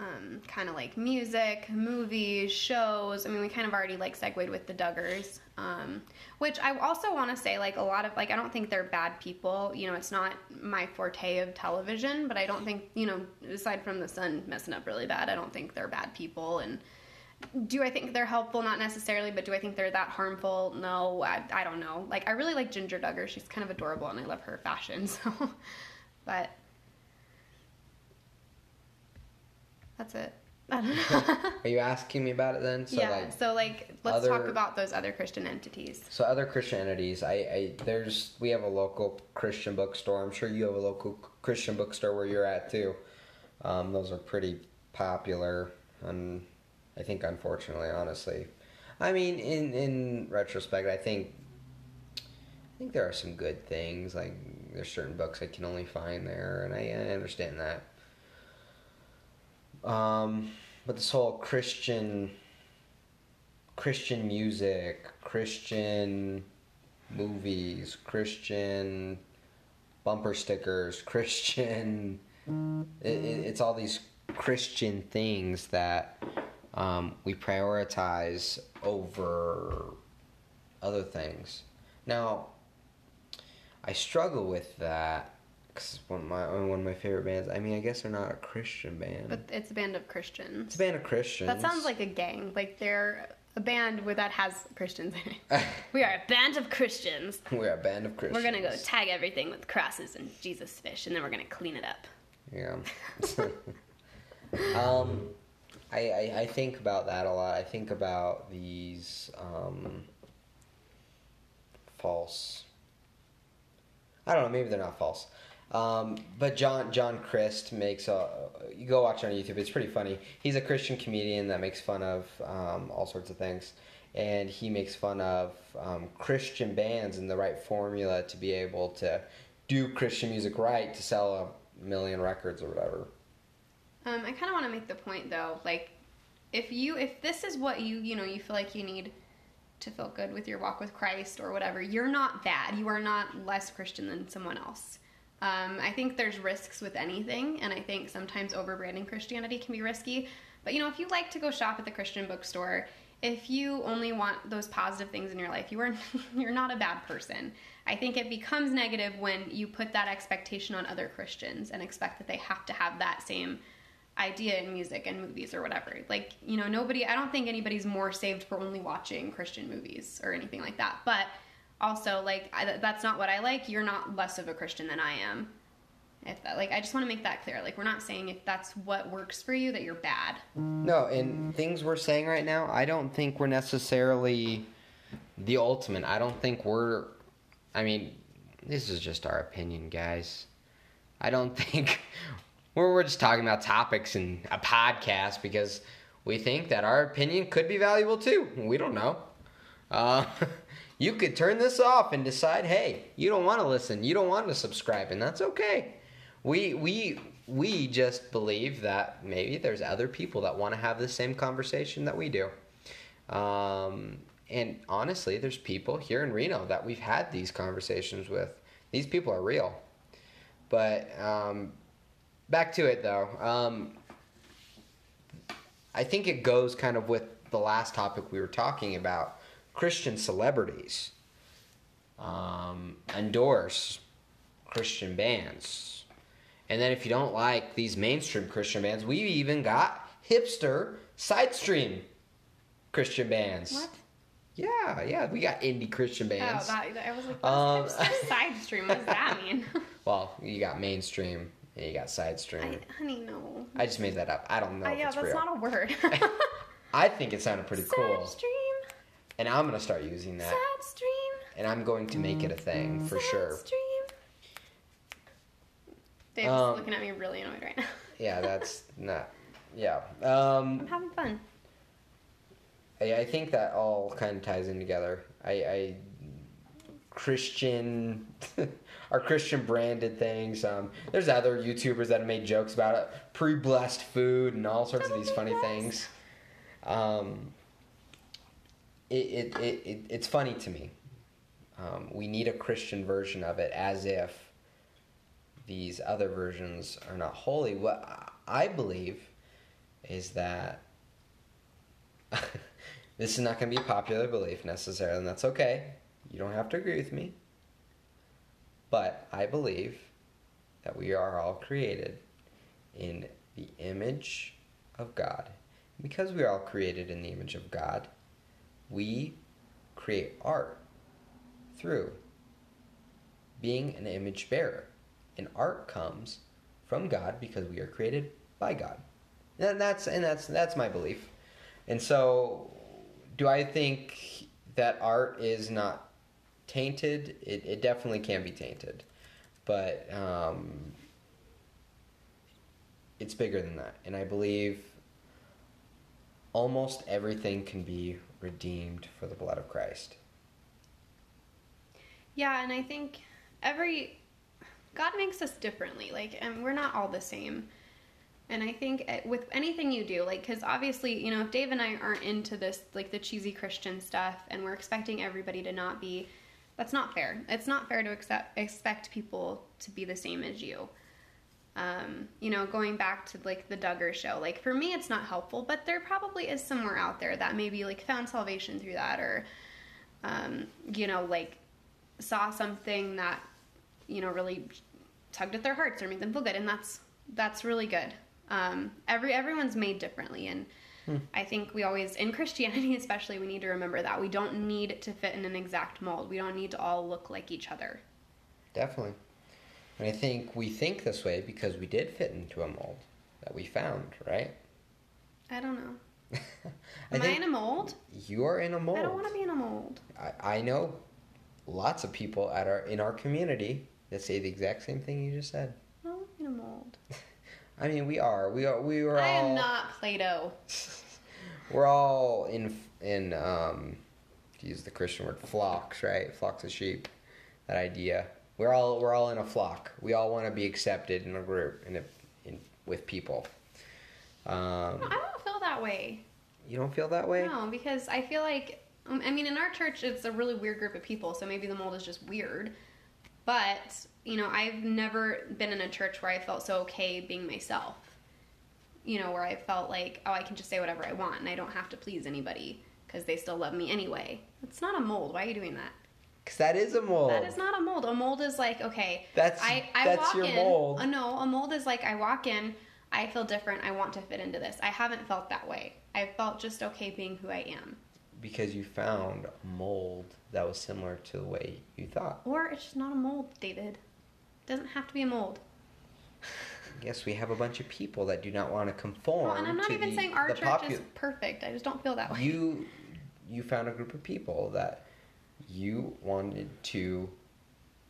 um, kind of like music, movies, shows. I mean, we kind of already like segued with the Duggars, um, which I also want to say like a lot of like I don't think they're bad people. You know, it's not my forte of television, but I don't think you know aside from the son messing up really bad, I don't think they're bad people. And do I think they're helpful? Not necessarily, but do I think they're that harmful? No, I, I don't know. Like I really like Jinger Duggar. She's kind of adorable, and I love her fashion. So, but That's it. Are you asking me about it then? So yeah. Like so like let's other, talk about those other Christian entities. So other Christian entities, I, I there's we have a local Christian bookstore. I'm sure you have a local Christian bookstore where you're at too. Um, those are pretty popular, and I think unfortunately, honestly, I mean, in in retrospect, I think I think there are some good things. Like there's certain books I can only find there, and I, I understand that. Um, but this whole Christian, Christian music, Christian movies, Christian bumper stickers, Christian. It, it, it's all these Christian things that um, we prioritize over other things. Now, I struggle with that one of my one of my favorite bands. I mean, I guess they're not a Christian band. But it's a band of Christians. it's a band of Christians. That sounds like a gang. Like they're a band where that has Christians in it. we are a band of Christians. we're a band of Christians. We're gonna go tag everything with crosses and Jesus fish, and then we're gonna clean it up. Yeah. um, I, I I think about that a lot. I think about these um, false. I don't know. Maybe they're not false. Um, but John John Crist makes a. You go watch it on YouTube. It's pretty funny. He's a Christian comedian that makes fun of um, all sorts of things, and he makes fun of um, Christian bands and the right formula to be able to do Christian music right to sell a million records or whatever. Um, I kind of want to make the point though, like if you if this is what you you know you feel like you need to feel good with your walk with Christ or whatever, you're not bad. You are not less Christian than someone else. Um, I think there's risks with anything, and I think sometimes overbranding Christianity can be risky. But you know, if you like to go shop at the Christian bookstore, if you only want those positive things in your life, you are you're not a bad person. I think it becomes negative when you put that expectation on other Christians and expect that they have to have that same idea in music and movies or whatever. Like, you know, nobody, I don't think anybody's more saved for only watching Christian movies or anything like that. But also, like, I, that's not what I like. You're not less of a Christian than I am. If that, like, I just want to make that clear. Like, we're not saying if that's what works for you that you're bad. No, and things we're saying right now, I don't think we're necessarily the ultimate. I don't think we're. I mean, this is just our opinion, guys. I don't think we're, we're just talking about topics in a podcast because we think that our opinion could be valuable too. We don't know. Uh, you could turn this off and decide, hey, you don't want to listen, you don't want to subscribe, and that's okay. We we we just believe that maybe there's other people that want to have the same conversation that we do. Um, and honestly, there's people here in Reno that we've had these conversations with. These people are real. But um, back to it though. Um, I think it goes kind of with the last topic we were talking about Christian celebrities um, endorse Christian bands. And then if you don't like these mainstream Christian bands, we've even got hipster side stream Christian bands. What? Yeah, yeah, we got indie Christian bands. Oh, that, I was like, Um, side stream? What does that mean? Well, you got mainstream and you got side stream. I, honey, no. I just made that up. I don't know Uh, yeah, that's real. not a word. I think it sounded pretty cool, stream. And I'm gonna start using that, and I'm going to make it a thing for sure. Stream. Dave's Um, looking at me really annoyed right now. Yeah, that's not. Yeah, um, I'm having fun. I, I think that all kind of ties in together. I, I Christian, our Christian branded things. Um, there's other YouTubers that have made jokes about it, pre-blessed food and all sorts of these funny things. Um, it, it, it, it it's funny to me. Um, we need a Christian version of it, as if these other versions are not holy. What I believe is that this is not going to be a popular belief necessarily, and that's okay. You don't have to agree with me. But I believe that we are all created in the image of God. Because we are all created in the image of God, we create art through being an image bearer. And art comes from God because we are created by God. And that's and that's that's my belief. And so do I think that art is not tainted? It, it definitely can be tainted. But um, it's bigger than that. And I believe almost everything can be redeemed for the blood of Christ. Yeah, and I think every God makes us differently. Like, and we're not all the same. And I think it- with anything you do, like, because obviously, you know, if Dave and I aren't into this, like the cheesy Christian stuff, and we're expecting everybody to not be, that's not fair. It's not fair to accept, expect people to be the same as you. Um, you know, going back to like the Duggar show, like for me, it's not helpful, but there probably is somewhere out there that maybe like found salvation through that, or, um, you know, like saw something that, you know, really tugged at their hearts or made them feel good, and that's that's really good. Um, every everyone's made differently, and I think we always in Christianity, especially, we need to remember that we don't need to fit in an exact mold. We don't need to all look like each other. Definitely. And I think we think this way because we did fit into a mold that we found, right? I don't know. I Am I, in a mold? you are in a mold. I don't want to be in a mold. I, I know lots of people at our in our community that say the exact same thing you just said. I don't want to be in a mold. I mean, we are. We are. We were I all. am not Play-Doh. We're all in in um, to use the Christian word flocks, right? Flocks of sheep. That idea. We're all we're all in a flock. We all want to be accepted in a group in in with people. Um, I don't feel that way. you don't feel that way? No, because I feel like um, I mean, in our church, it's a really weird group of people, so maybe the mold is just weird. But you know, I've never been in a church where I felt so okay being myself. You know, where I felt like, oh, I can just say whatever I want and I don't have to please anybody because they still love me anyway. It's not a mold. Why are you doing that? Because that is a mold. That is not a mold. A mold is like, okay, That's- I, I that's walk your in. mold. Uh, no, a mold is like I walk in, I feel different, I want to fit into this. I haven't felt that way. I felt just okay being who I am. because you found a mold that was similar to the way you thought. Or it's just not a mold, David. It doesn't have to be a mold. Yes, we have a bunch of people that do not want to conform. Well, and I'm not to even the, saying our church popu- is perfect. I just don't feel that way. You you found a group of people that you wanted to.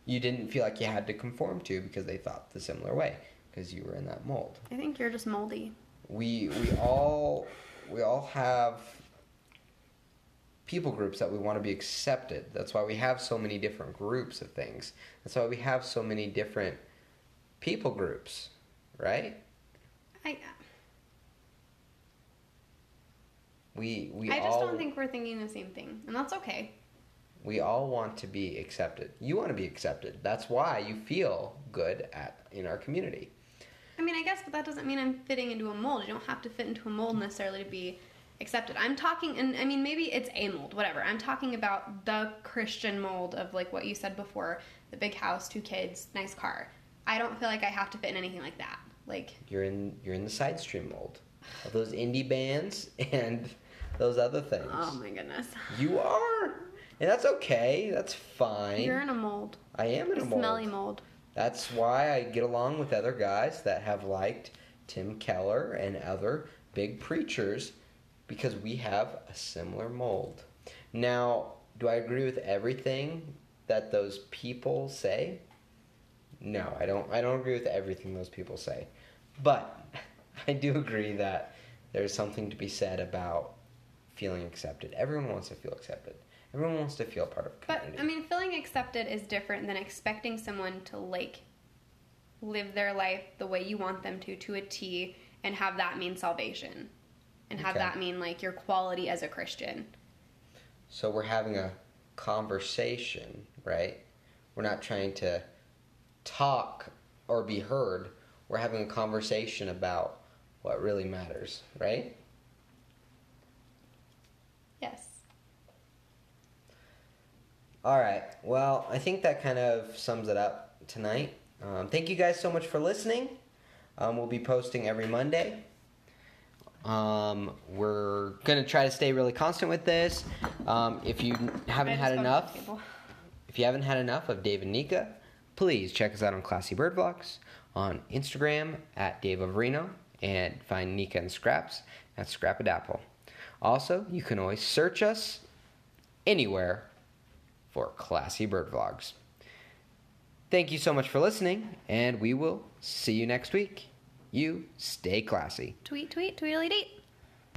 You didn't feel like you had to conform to because they thought the similar way because you were in that mold. I think you're just moldy. We we all we all have people groups that we want to be accepted. That's why we have so many different groups of things. That's why we have so many different people groups, right? I uh We we I just all don't think we're thinking the same thing, and that's okay. We all want to be accepted. You want to be accepted. That's why you feel good at in our community. I mean, I guess, but that doesn't mean I'm fitting into a mold. You don't have to fit into a mold necessarily to be accepted. I'm talking, and I mean, maybe it's a mold, whatever. I'm talking about the Christian mold of like what you said before the big house, two kids, nice car. I don't feel like I have to fit in anything like that. Like, You're in you're in the side stream mold of those indie bands and those other things. oh my goodness. You are, and that's okay. That's fine. You're in a mold. I am in A a mold. smelly mold. That's why I get along with other guys that have liked Tim Keller and other big preachers because we have a similar mold. Now, do I agree with everything that those people say? No, I don't I don't agree with everything those people say. But I do agree that there's something to be said about feeling accepted. Everyone wants to feel accepted. Everyone wants to feel part of a But. I mean, feeling accepted is different than expecting someone to like live their life the way you want them to to a T and have that mean salvation and have Okay. that mean like your quality as a Christian. So we're having a conversation, right? We're not trying to talk or be heard. We're having a conversation about what really matters, right? Yes. All right. Well, I think that kind of sums it up tonight. Um, thank you guys so much for listening. Um, we'll be posting every Monday. Um, we're gonna try to stay really constant with this. Um, if you haven't had enough. If you haven't had enough of Dave and Nika, please check us out on Classy Bird Vlogs on Instagram at Dave Averino and find Nika and Scraps at Scrapadapple. Also, you can always search us anywhere for Classy Bird Vlogs. Thank you so much for listening, and we will see you next week. You stay classy. Tweet, tweet, tweedly deet.